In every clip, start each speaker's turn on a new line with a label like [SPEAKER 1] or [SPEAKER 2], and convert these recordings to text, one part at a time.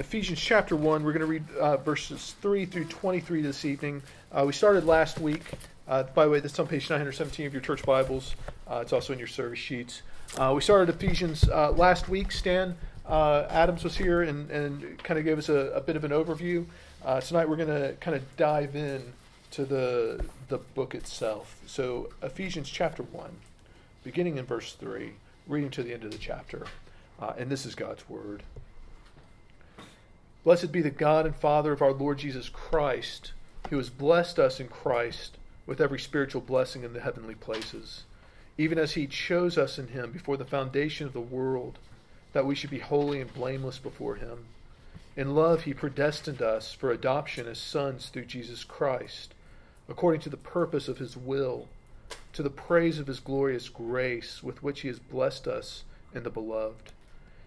[SPEAKER 1] Ephesians chapter 1. We're going to read uh, verses 3 through 23 this evening. Uh, we started last week. Uh, by the way, this is on page 917 of your church Bibles. Uh, it's also in your service sheets. Uh, we started Ephesians uh, last week. Stan Adams was here and, and kind of gave us a, a bit of an overview. tonight we're going to kind of dive in to the, the book itself. So, Ephesians chapter 1, beginning in verse 3, reading to the end of the chapter. and this is God's word. Blessed be the God and Father of our Lord Jesus Christ, who has blessed us in Christ with every spiritual blessing in the heavenly places, even as he chose us in him before the foundation of the world, that we should be holy and blameless before him. In love, he predestined us for adoption as sons through Jesus Christ, according to the purpose of his will, to the praise of his glorious grace with which he has blessed us in the beloved.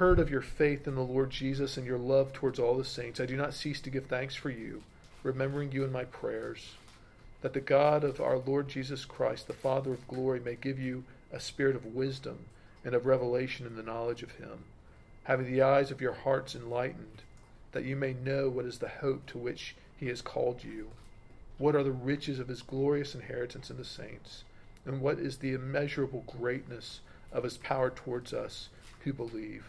[SPEAKER 1] heard of your faith in the Lord Jesus and your love towards all the saints, I do not cease to give thanks for you, remembering you in my prayers, that the God of our Lord Jesus Christ, the Father of glory, may give you a spirit of wisdom and of revelation in the knowledge of him, having the eyes of your hearts enlightened, that you may know what is the hope to which he has called you, what are the riches of his glorious inheritance in the saints, and what is the immeasurable greatness of his power towards us who believe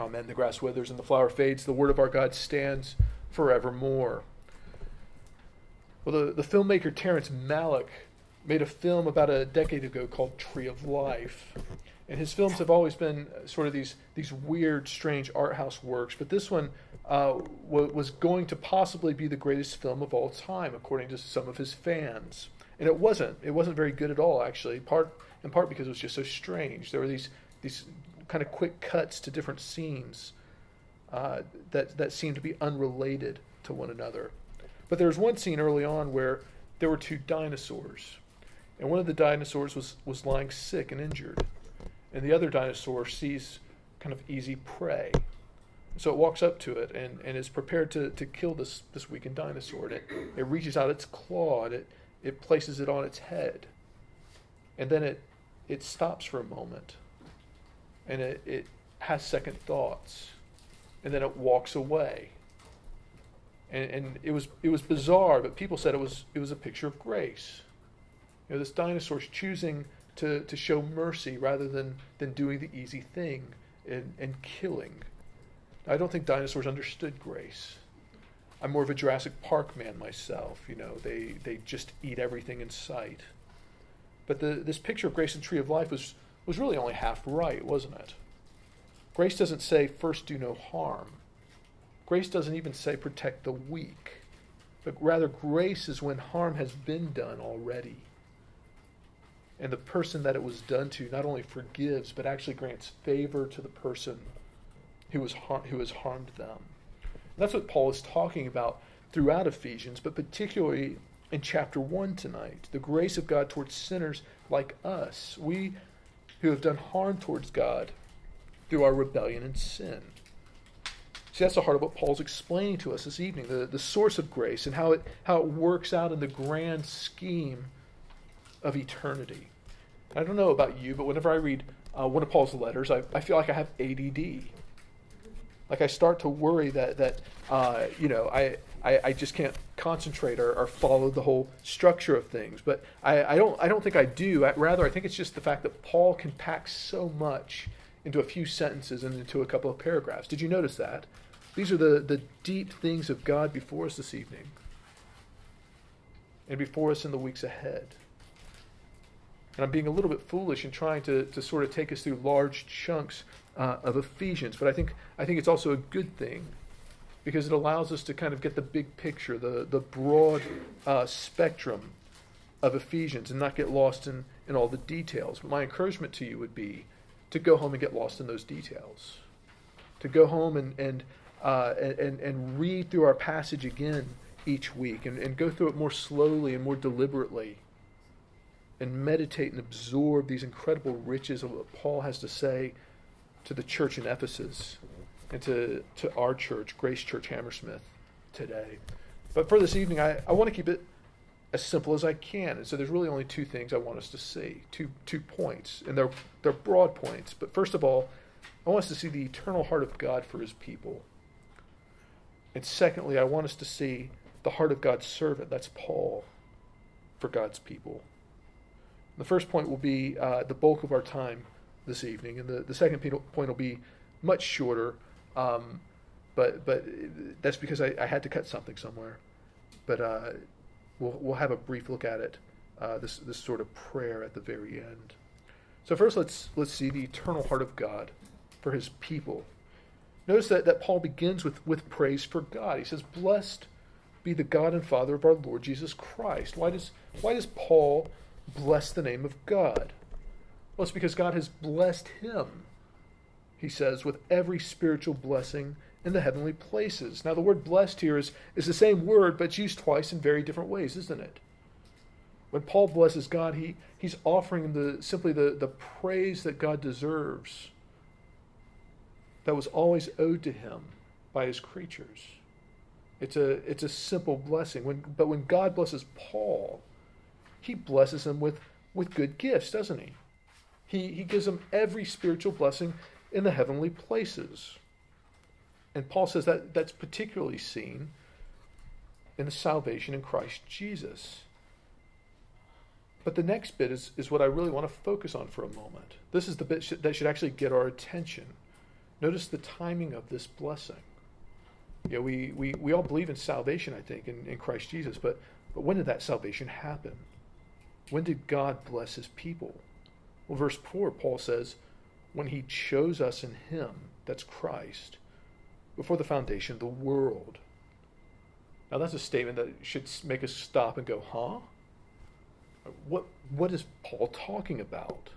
[SPEAKER 1] Amen. The grass withers and the flower fades. The word of our God stands forevermore. Well, the, the filmmaker Terrence Malick made a film about a decade ago called Tree of Life. And his films have always been sort of these, these weird, strange art house works. But this one uh, was going to possibly be the greatest film of all time, according to some of his fans. And it wasn't. It wasn't very good at all, actually. Part in part because it was just so strange. There were these these kind of quick cuts to different scenes uh, that that seemed to be unrelated to one another. But there was one scene early on where there were two dinosaurs, and one of the dinosaurs was was lying sick and injured, and the other dinosaur sees kind of easy prey. So it walks up to it and, and is prepared to, to kill this, this weakened dinosaur. And it, it reaches out its claw and it, it places it on its head. And then it, it stops for a moment and it, it has second thoughts and then it walks away. And, and it was it was bizarre but people said it was it was a picture of grace. You know this dinosaur's choosing to, to show mercy rather than than doing the easy thing and, and killing. I don't think dinosaurs understood grace. I'm more of a jurassic park man myself you know they they just eat everything in sight. But the, this picture of grace and tree of life was was really only half right, wasn't it? Grace doesn't say, first do no harm. Grace doesn't even say, protect the weak. But rather, grace is when harm has been done already. And the person that it was done to not only forgives, but actually grants favor to the person who, was har- who has harmed them. And that's what Paul is talking about throughout Ephesians, but particularly in chapter 1 tonight the grace of God towards sinners like us. We who have done harm towards God through our rebellion and sin. See, that's the heart of what Paul's explaining to us this evening the, the source of grace and how it, how it works out in the grand scheme of eternity. I don't know about you, but whenever I read uh, one of Paul's letters, I, I feel like I have ADD. Like I start to worry that, that uh, you know, I, I, I, just can't concentrate or, or, follow the whole structure of things. But I, I, don't, I don't think I do. I, rather, I think it's just the fact that Paul can pack so much into a few sentences and into a couple of paragraphs. Did you notice that? These are the, the deep things of God before us this evening and before us in the weeks ahead. And I'm being a little bit foolish in trying to, to sort of take us through large chunks uh, of Ephesians, but I think, I think it's also a good thing because it allows us to kind of get the big picture, the, the broad uh, spectrum of Ephesians and not get lost in, in all the details. But my encouragement to you would be to go home and get lost in those details. To go home and, and, uh, and, and read through our passage again each week and, and go through it more slowly and more deliberately and meditate and absorb these incredible riches of what Paul has to say to the church in Ephesus and to, to our church, Grace Church Hammersmith, today. But for this evening, I, I want to keep it as simple as I can. And so there's really only two things I want us to see, two, two points. And they're, they're broad points. But first of all, I want us to see the eternal heart of God for his people. And secondly, I want us to see the heart of God's servant, that's Paul, for God's people. The first point will be uh, the bulk of our time this evening, and the, the second point will be much shorter. Um, but but that's because I, I, had to cut something somewhere. But uh, we'll we'll have a brief look at it. Uh, this this sort of prayer at the very end. So first, let's let's see the eternal heart of God for His people. Notice that, that Paul begins with with praise for God. He says, "Blessed be the God and Father of our Lord Jesus Christ." Why does why does Paul bless the name of God? Well, it's because God has blessed him he says, with every spiritual blessing in the heavenly places. Now, the word blessed here is, is the same word, but it's used twice in very different ways, isn't it? When Paul blesses God, he, he's offering the, simply the, the praise that God deserves that was always owed to him by his creatures. It's a, it's a simple blessing. When, but when God blesses Paul, he blesses him with, with good gifts, doesn't he? He, he gives him every spiritual blessing in the heavenly places. And Paul says that that's particularly seen in the salvation in Christ Jesus. But the next bit is, is what I really want to focus on for a moment. This is the bit sh- that should actually get our attention. Notice the timing of this blessing. You know, we, we, we all believe in salvation, I think, in, in Christ Jesus, but, but when did that salvation happen? When did God bless his people? Well, verse 4, Paul says, when he chose us in him, that's Christ, before the foundation of the world. Now that's a statement that should make us stop and go, huh? What what is Paul talking about?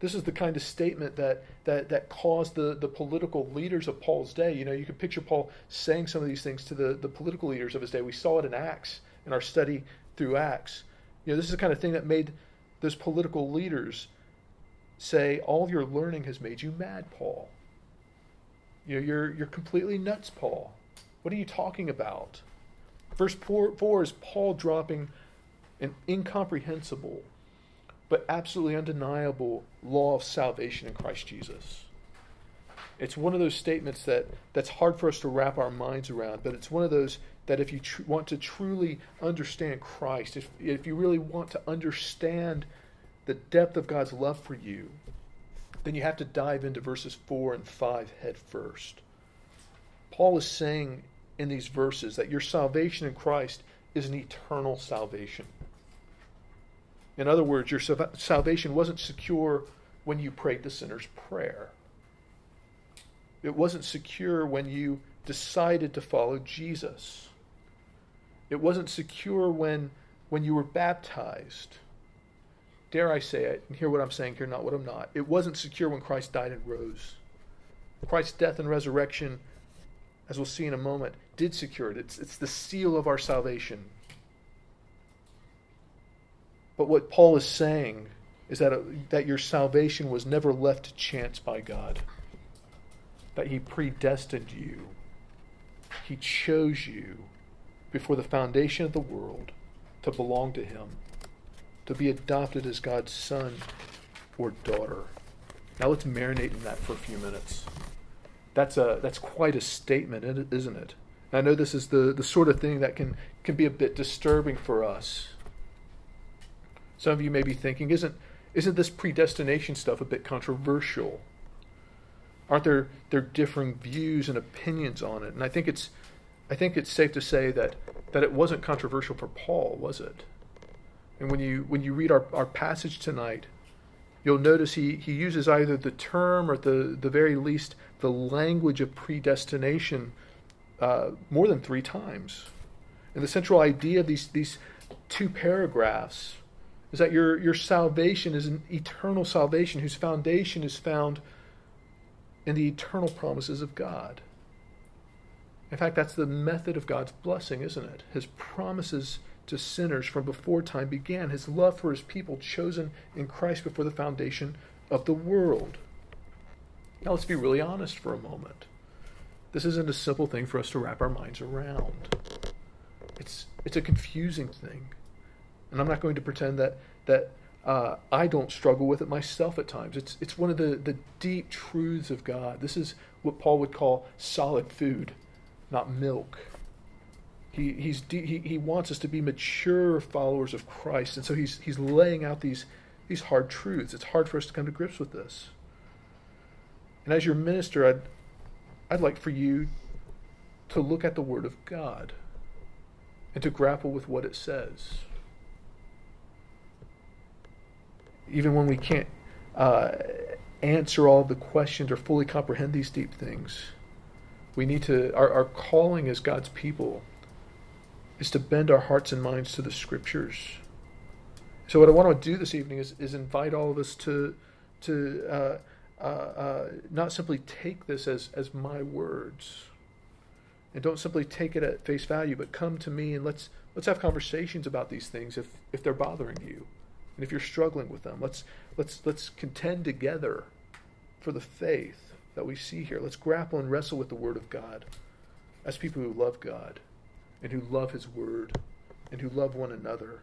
[SPEAKER 1] This is the kind of statement that that that caused the, the political leaders of Paul's day. You know, you can picture Paul saying some of these things to the, the political leaders of his day. We saw it in Acts, in our study through Acts. You know, this is the kind of thing that made those political leaders say, All your learning has made you mad, Paul. You know, you're, you're completely nuts, Paul. What are you talking about? Verse 4, 4 is Paul dropping an incomprehensible but absolutely undeniable law of salvation in Christ Jesus. It's one of those statements that, that's hard for us to wrap our minds around, but it's one of those that if you tr- want to truly understand Christ, if, if you really want to understand the depth of God's love for you, then you have to dive into verses 4 and 5 head first. Paul is saying in these verses that your salvation in Christ is an eternal salvation. In other words, your salvation wasn't secure when you prayed the sinner's prayer. It wasn't secure when you decided to follow Jesus. It wasn't secure when, when you were baptized dare I say it, and hear what I'm saying here, not what I'm not. It wasn't secure when Christ died and rose. Christ's death and resurrection, as we'll see in a moment, did secure it. It's, it's the seal of our salvation. But what Paul is saying is that, uh, that your salvation was never left to chance by God. that he predestined you. He chose you before the foundation of the world to belong to him, to be adopted as God's son or daughter. Now let's marinate in that for a few minutes. That's a that's quite a statement, isn't it? I know this is the, the sort of thing that can, can be a bit disturbing for us. Some of you may be thinking, isn't isn't this predestination stuff a bit controversial? Aren't there there differing views and opinions on it? And I think it's I think it's safe to say that that it wasn't controversial for Paul, was it? And when you when you read our, our passage tonight, you'll notice he, he uses either the term or the, the very least the language of predestination uh, more than three times. And the central idea of these, these two paragraphs is that your, your salvation is an eternal salvation whose foundation is found in the eternal promises of God. In fact, that's the method of God's blessing, isn't it? His promises to sinners from before time began, his love for his people chosen in Christ before the foundation of the world. Now, let's be really honest for a moment. This isn't a simple thing for us to wrap our minds around. It's, it's a confusing thing. And I'm not going to pretend that, that uh, I don't struggle with it myself at times. It's, it's one of the, the deep truths of God. This is what Paul would call solid food, not milk. He, he's he, he wants us to be mature followers of Christ, and so he's, he's laying out these, these hard truths. It's hard for us to come to grips with this. And as your minister, I'd, I'd like for you to look at the Word of God and to grapple with what it says. Even when we can't uh, answer all the questions or fully comprehend these deep things, we need to, our, our calling as God's people is to bend our hearts and minds to the scriptures. So, what I want to do this evening is, is invite all of us to, to uh, uh, uh, not simply take this as, as my words, and don't simply take it at face value, but come to me and let's let's have conversations about these things if, if they're bothering you, and if you're struggling with them. Let's let's let's contend together for the faith that we see here. Let's grapple and wrestle with the Word of God as people who love God and who love His Word and who love one another.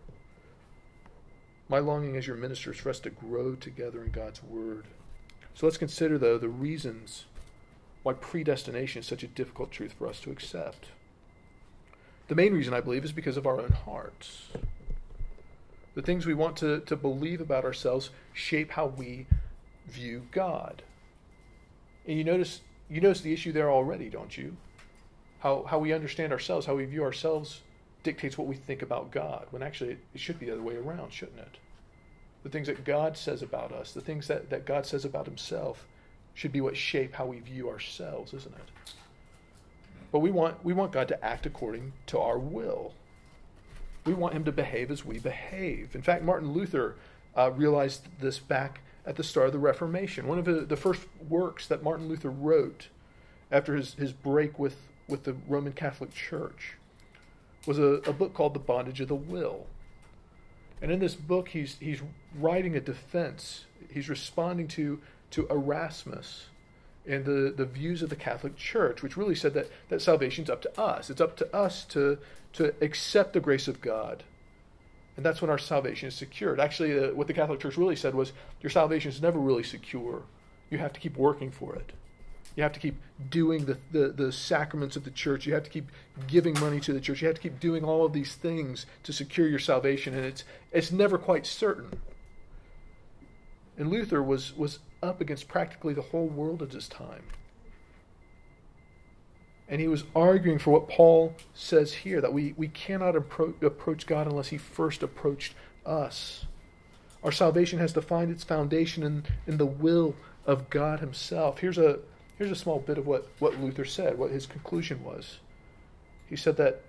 [SPEAKER 1] My longing as your minister is for us to grow together in God's Word. So let's consider, though, the reasons why predestination is such a difficult truth for us to accept. The main reason, I believe, is because of our own hearts. The things we want to, to believe about ourselves shape how we view God. And you notice you notice the issue there already, don't you? How, how we understand ourselves, how we view ourselves, dictates what we think about God, when actually it should be the other way around, shouldn't it? The things that God says about us, the things that, that God says about Himself, should be what shape how we view ourselves, isn't it? But we want, we want God to act according to our will. We want Him to behave as we behave. In fact, Martin Luther uh, realized this back at the start of the Reformation. One of the, the first works that Martin Luther wrote after his, his break with, with the Roman Catholic Church was a, a book called The Bondage of the Will. And in this book, he's, he's writing a defense. He's responding to, to Erasmus and the, the views of the Catholic Church, which really said that, that salvation's up to us. It's up to us to, to accept the grace of God. And that's when our salvation is secured. Actually, uh, what the Catholic Church really said was your salvation is never really secure. You have to keep working for it. You have to keep doing the, the, the, sacraments of the church. You have to keep giving money to the church. You have to keep doing all of these things to secure your salvation, and it's, it's never quite certain. And Luther was, was up against practically the whole world at this time. And he was arguing for what Paul says here that we, we cannot appro- approach God unless he first approached us. Our salvation has to find its foundation in, in the will of God Himself. Here's a, Here's a small bit of what, what Luther said, what his conclusion was. He said that,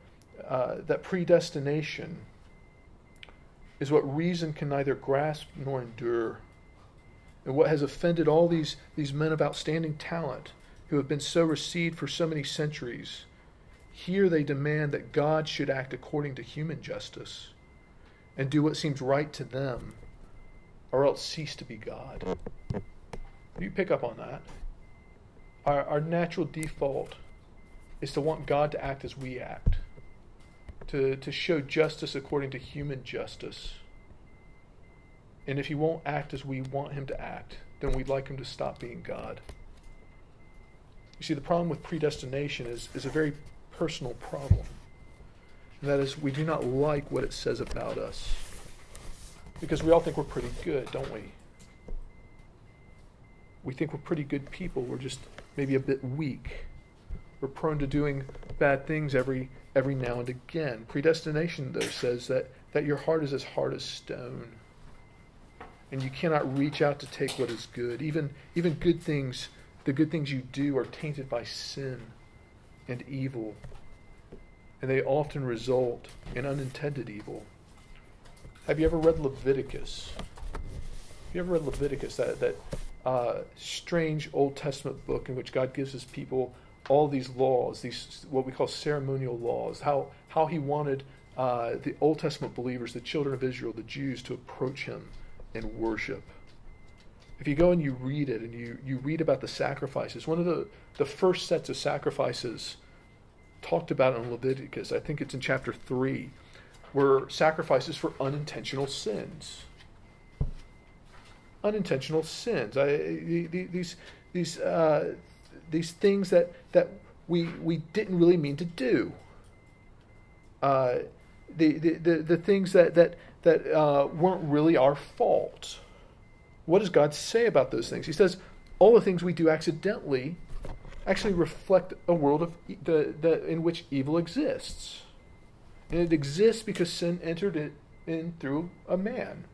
[SPEAKER 1] uh, that predestination is what reason can neither grasp nor endure. And what has offended all these, these men of outstanding talent who have been so received for so many centuries. Here they demand that God should act according to human justice and do what seems right to them, or else cease to be God. You pick up on that. Our, our natural default is to want God to act as we act, to, to show justice according to human justice. And if he won't act as we want him to act, then we'd like him to stop being God. You see, the problem with predestination is, is a very personal problem. And that is, we do not like what it says about us. Because we all think we're pretty good, don't we? We think we're pretty good people. We're just maybe a bit weak. We're prone to doing bad things every every now and again. Predestination, though, says that, that your heart is as hard as stone. And you cannot reach out to take what is good. Even even good things, the good things you do are tainted by sin and evil. And they often result in unintended evil. Have you ever read Leviticus? Have you ever read Leviticus? That that uh, strange Old Testament book in which God gives his people all these laws, these what we call ceremonial laws, how, how he wanted uh, the Old Testament believers, the children of Israel, the Jews, to approach him and worship. If you go and you read it and you, you read about the sacrifices, one of the, the first sets of sacrifices talked about in Leviticus, I think it's in chapter 3, were sacrifices for unintentional sins unintentional sins. I, these these uh, these things that that we we didn't really mean to do. Uh, the, the, the the things that that that uh, weren't really our fault. What does God say about those things? He says all the things we do accidentally actually reflect a world of the, the in which evil exists, and it exists because sin entered it in through a man,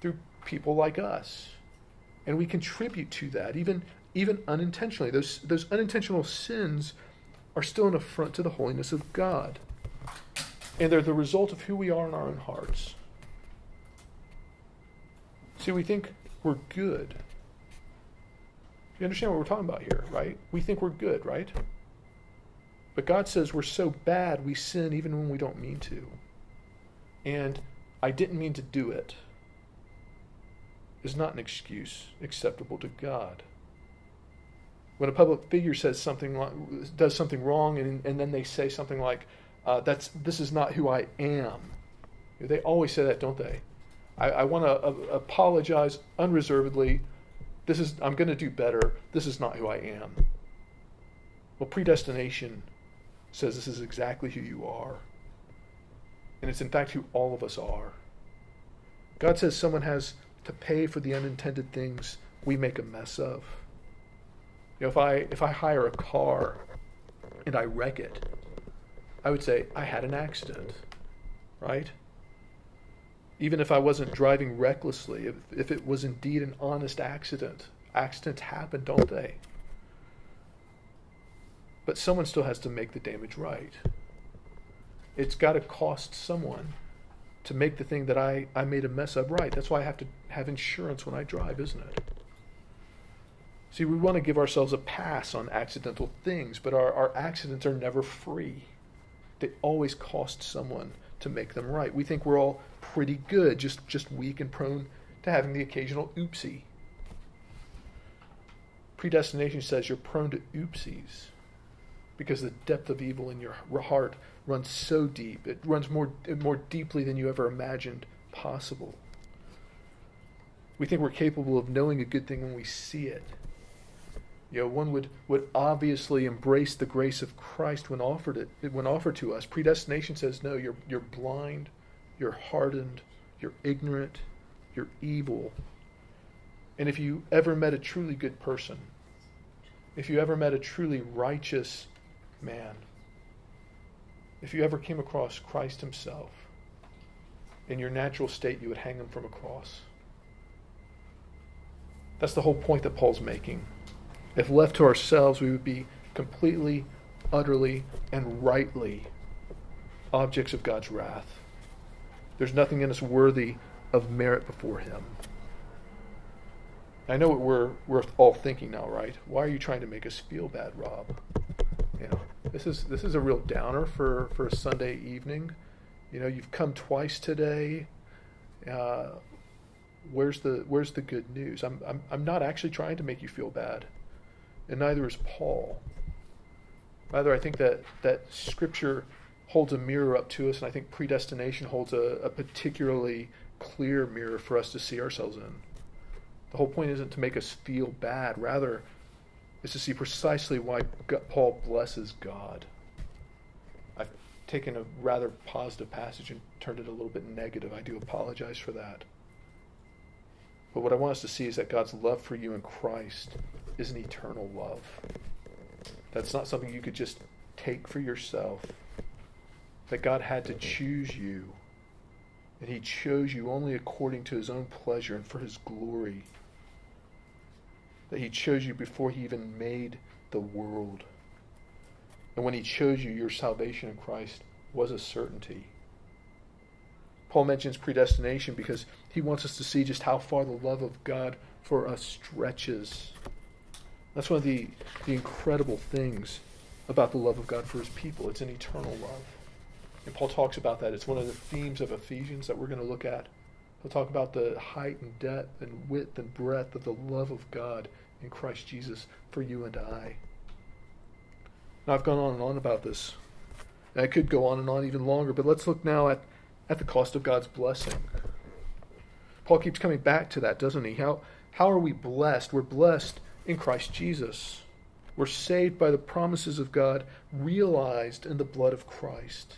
[SPEAKER 1] through people like us. And we contribute to that, even, even unintentionally. Those, those unintentional sins are still an affront to the holiness of God. And they're the result of who we are in our own hearts. See, we think we're good. You understand what we're talking about here, right? We think we're good, right? But God says we're so bad we sin even when we don't mean to. And I didn't mean to do it is not an excuse acceptable to God. When a public figure says something, does something wrong, and, and then they say something like, uh, "That's this is not who I am," they always say that, don't they? I, I want to uh, apologize unreservedly. This is I'm going to do better. This is not who I am. Well, predestination says this is exactly who you are, and it's in fact who all of us are. God says someone has to pay for the unintended things we make a mess of. You know, if I if I hire a car and I wreck it, I would say I had an accident, right? Even if I wasn't driving recklessly, if, if it was indeed an honest accident, accidents happen, don't they? But someone still has to make the damage right. It's got to cost someone to make the thing that I, I made a mess of right. That's why I have to have insurance when I drive, isn't it? See, we want to give ourselves a pass on accidental things, but our, our accidents are never free. They always cost someone to make them right. We think we're all pretty good, just, just weak and prone to having the occasional oopsie. Predestination says you're prone to oopsies because the depth of evil in your heart runs so deep. It runs more, more deeply than you ever imagined possible. We think we're capable of knowing a good thing when we see it. You know, one would, would obviously embrace the grace of Christ when offered it when offered to us. Predestination says no, you're you're blind, you're hardened, you're ignorant, you're evil. And if you ever met a truly good person, if you ever met a truly righteous man, if you ever came across Christ Himself, in your natural state, you would hang Him from a cross. That's the whole point that Paul's making. If left to ourselves, we would be completely, utterly, and rightly objects of God's wrath. There's nothing in us worthy of merit before Him. I know what we're, we're all thinking now, right? Why are you trying to make us feel bad, Rob? This is this is a real downer for for a Sunday evening. You know, you've come twice today. Uh, where's the where's the good news? I'm, I'm I'm not actually trying to make you feel bad. and neither is Paul. Rather, I think that, that Scripture holds a mirror up to us, and I think predestination holds a, a particularly clear mirror for us to see ourselves in. The whole point isn't to make us feel bad, rather, is to see precisely why Paul blesses God. I've taken a rather positive passage and turned it a little bit negative. I do apologize for that. But what I want us to see is that God's love for you in Christ is an eternal love. That's not something you could just take for yourself. That God had to choose you. And He chose you only according to His own pleasure and for His glory. That He chose you before He even made the world. And when He chose you, your salvation in Christ was a certainty. Paul mentions predestination because he wants us to see just how far the love of God for us stretches. That's one of the, the incredible things about the love of God for his people. It's an eternal love. And Paul talks about that. It's one of the themes of Ephesians that we're going to look at. He'll talk about the height and depth and width and breadth of the love of God in Christ Jesus for you and I. Now, I've gone on and on about this. I could go on and on even longer, but let's look now at at the cost of God's blessing. Paul keeps coming back to that, doesn't he? How, how are we blessed? We're blessed in Christ Jesus. We're saved by the promises of God realized in the blood of Christ.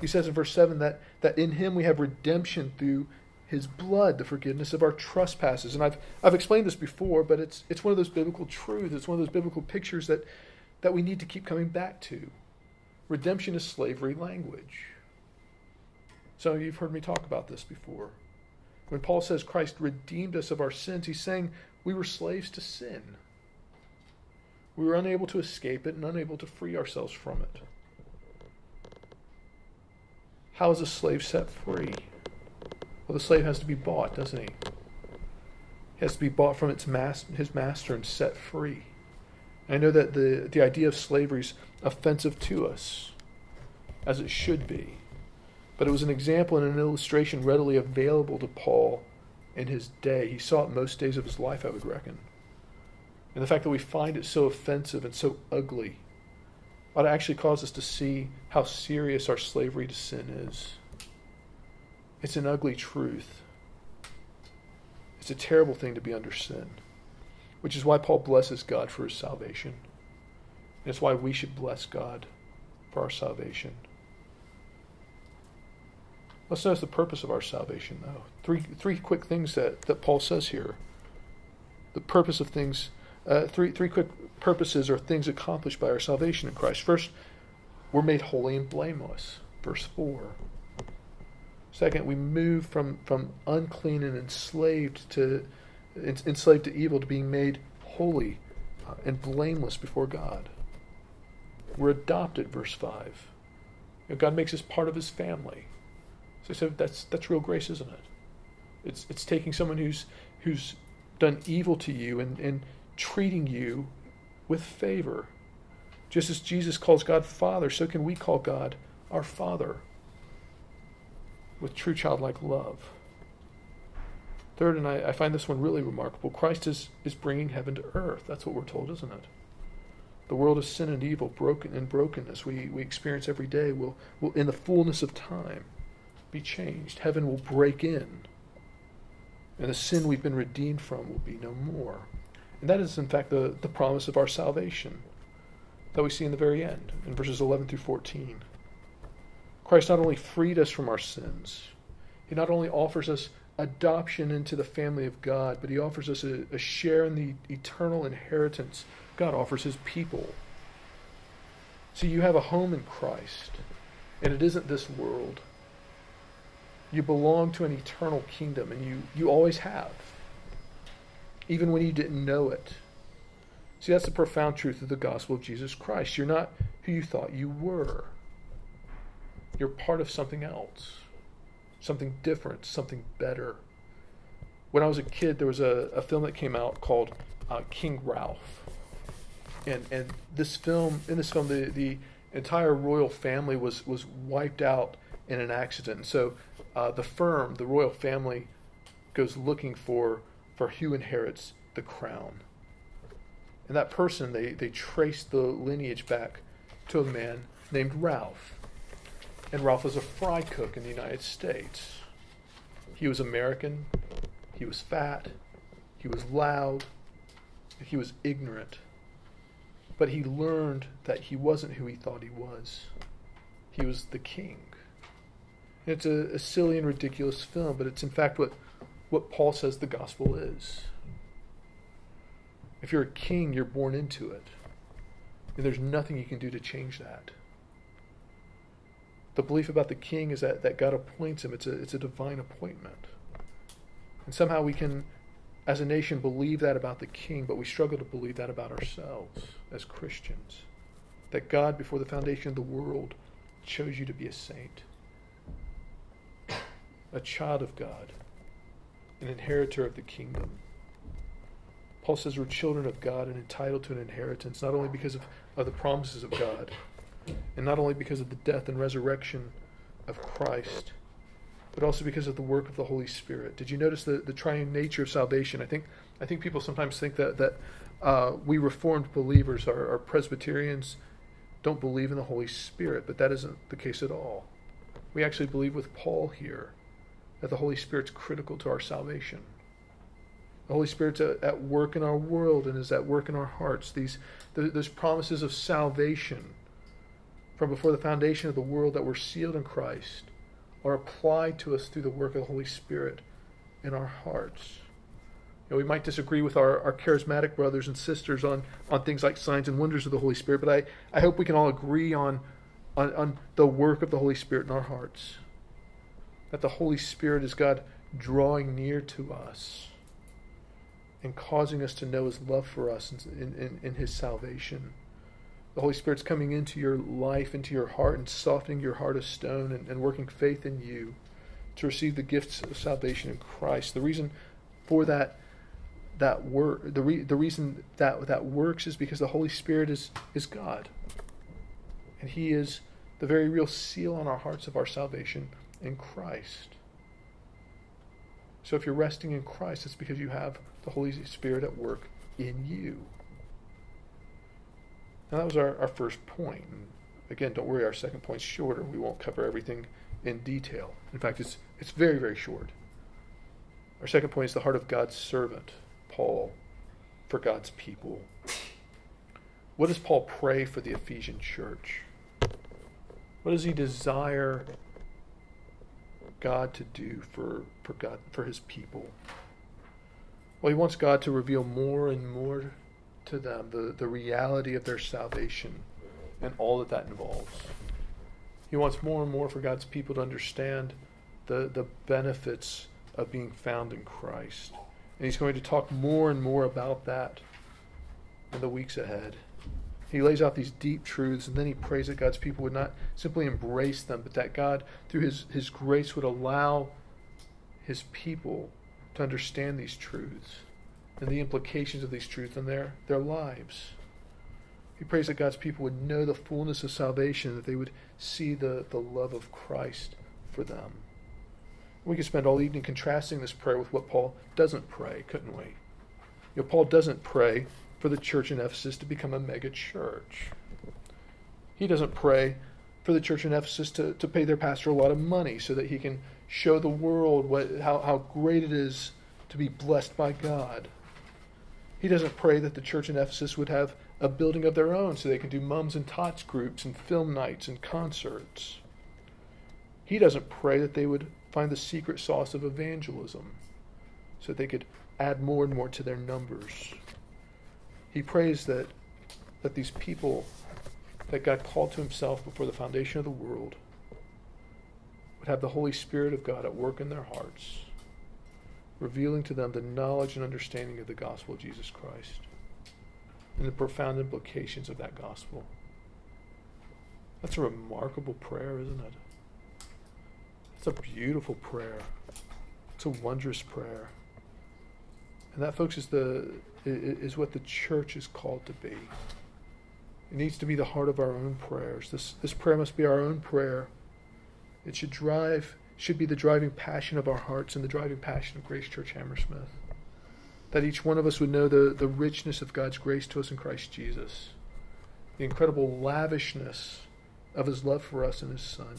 [SPEAKER 1] He says in verse 7 that, that in him we have redemption through his blood, the forgiveness of our trespasses. And I've, I've explained this before, but it's, it's one of those biblical truths. It's one of those biblical pictures that, that we need to keep coming back to. Redemption is slavery language. Some of you have heard me talk about this before. When Paul says Christ redeemed us of our sins, he's saying we were slaves to sin. We were unable to escape it and unable to free ourselves from it. How is a slave set free? Well, the slave has to be bought, doesn't he? He has to be bought from its master, his master and set free. I know that the, the idea of slavery is offensive to us, as it should be but it was an example and an illustration readily available to Paul in his day. He saw it most days of his life, I would reckon. And the fact that we find it so offensive and so ugly ought to actually cause us to see how serious our slavery to sin is. It's an ugly truth. It's a terrible thing to be under sin, which is why Paul blesses God for his salvation. And it's why we should bless God for our salvation. Let's notice the purpose of our salvation, though. Three, three quick things that, that Paul says here. The purpose of things, uh, three, three quick purposes or things accomplished by our salvation in Christ. First, we're made holy and blameless. Verse 4. Second, we move from, from unclean and enslaved to enslaved to evil to being made holy uh, and blameless before God. We're adopted, verse 5. You know, God makes us part of his family. So, so that's that's real grace, isn't it? It's it's taking someone who's who's done evil to you and, and treating you with favor. Just as Jesus calls God Father, so can we call God our Father with true childlike love. Third, and I, I, find this one really remarkable Christ is, is bringing heaven to earth. That's what we're told, isn't it? The world of sin and evil, broken and brokenness we, we experience every day will, will, in the fullness of time, be changed. Heaven will break in. And the sin we've been redeemed from will be no more. And that is, in fact, the, the promise of our salvation that we see in the very end, in verses 11 through 14. Christ not only freed us from our sins, he not only offers us adoption into the family of God, but he offers us a, a share in the eternal inheritance God offers his people. See, you have a home in Christ, and it isn't this world. You belong to an eternal kingdom, and you, you always have, even when you didn't know it. See, that's the profound truth of the gospel of Jesus Christ. You're not who you thought you were, you're part of something else, something different, something better. When I was a kid, there was a, a film that came out called uh, King Ralph. And, and this film, in this film, the, the entire royal family was, was wiped out in an accident. So uh, the firm, the royal family, goes looking for for who inherits the crown. And that person, they, they traced the lineage back to a man named Ralph. And Ralph was a fry cook in the United States. He was American, he was fat, he was loud, he was ignorant. But he learned that he wasn't who he thought he was. He was the king. It's a, a silly and ridiculous film, but it's in fact what, what Paul says the gospel is. If you're a king, you're born into it. And there's nothing you can do to change that. The belief about the king is that, that God appoints him. It's a, it's a divine appointment. And somehow we can, as a nation, believe that about the king, but we struggle to believe that about ourselves as Christians. That God, before the foundation of the world, chose you to be a saint, a child of God, an inheritor of the kingdom. Paul says we're children of God and entitled to an inheritance, not only because of, of the promises of God, and not only because of the death and resurrection of Christ, but also because of the work of the Holy Spirit. Did you notice the, the triune nature of salvation? I think I think people sometimes think that that uh, we Reformed believers, our Presbyterians, don't believe in the Holy Spirit, but that isn't the case at all. We actually believe with Paul here that the Holy Spirit's critical to our salvation. The Holy Spirit's at, work in our world and is at work in our hearts. These those promises of salvation from before the foundation of the world that were sealed in Christ are applied to us through the work of the Holy Spirit in our hearts. You know, we might disagree with our, our charismatic brothers and sisters on, on things like signs and wonders of the Holy Spirit, but I, I hope we can all agree on, on, on the work of the Holy Spirit in our hearts. That the Holy Spirit is God drawing near to us and causing us to know his love for us in, in, in his salvation. The Holy Spirit's coming into your life, into your heart, and softening your heart of stone and, and working faith in you to receive the gifts of salvation in Christ. The reason for that that work the re, the reason that that works is because the Holy Spirit is is God. And he is the very real seal on our hearts of our salvation in Christ. So if you're resting in Christ, it's because you have the Holy Spirit at work in you. That was our, our first point. And again, don't worry, our second point's shorter. We won't cover everything in detail. In fact, it's, it's very, very short. Our second point is the heart of God's servant, Paul, for God's people. What does Paul pray for the Ephesian church? What does he desire God to do for, for God for his people? Well, he wants God to reveal more and more to them the, the reality of their salvation and all that that involves. He wants more and more for God's people to understand the, the benefits of being found in Christ. And he's going to talk more and more about that in the weeks ahead. He lays out these deep truths and then he prays that God's people would not simply embrace them, but that God, through his, his grace, would allow his people to understand these truths and the implications of these truths in their, their lives. He prays that God's people would know the fullness of salvation, that they would see the, the love of Christ for them. We could spend all evening contrasting this prayer with what Paul doesn't pray, couldn't we? You know, Paul doesn't pray for the church in Ephesus to become a mega church. He doesn't pray for the church in Ephesus to, to pay their pastor a lot of money so that he can show the world what, how, how great it is to be blessed by God. He doesn't pray that the church in Ephesus would have a building of their own so they can do mums and tots groups and film nights and concerts. He doesn't pray that they would find the secret sauce of evangelism so that they could add more and more to their numbers. He prays that, that these people that God called to himself before the foundation of the world would have the Holy Spirit of God at work in their hearts, revealing to them the knowledge and understanding of the gospel of Jesus Christ and the profound implications of that gospel. That's a remarkable prayer, isn't it? It's a beautiful prayer. It's a wondrous prayer. And that, folks, is the is what the church is called to be. It needs to be the heart of our own prayers. This this prayer must be our own prayer it should drive, should be the driving passion of our hearts and the driving passion of Grace Church Hammersmith. that each one of us would know the, the richness of God's grace to us in Christ Jesus, the incredible lavishness of his love for us in his Son.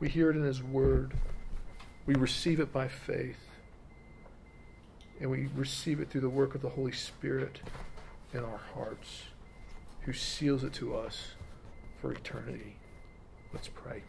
[SPEAKER 1] We hear it in his word. We receive it by faith. And we receive it through the work of the Holy Spirit in our hearts, who seals it to us for eternity. Let's pray.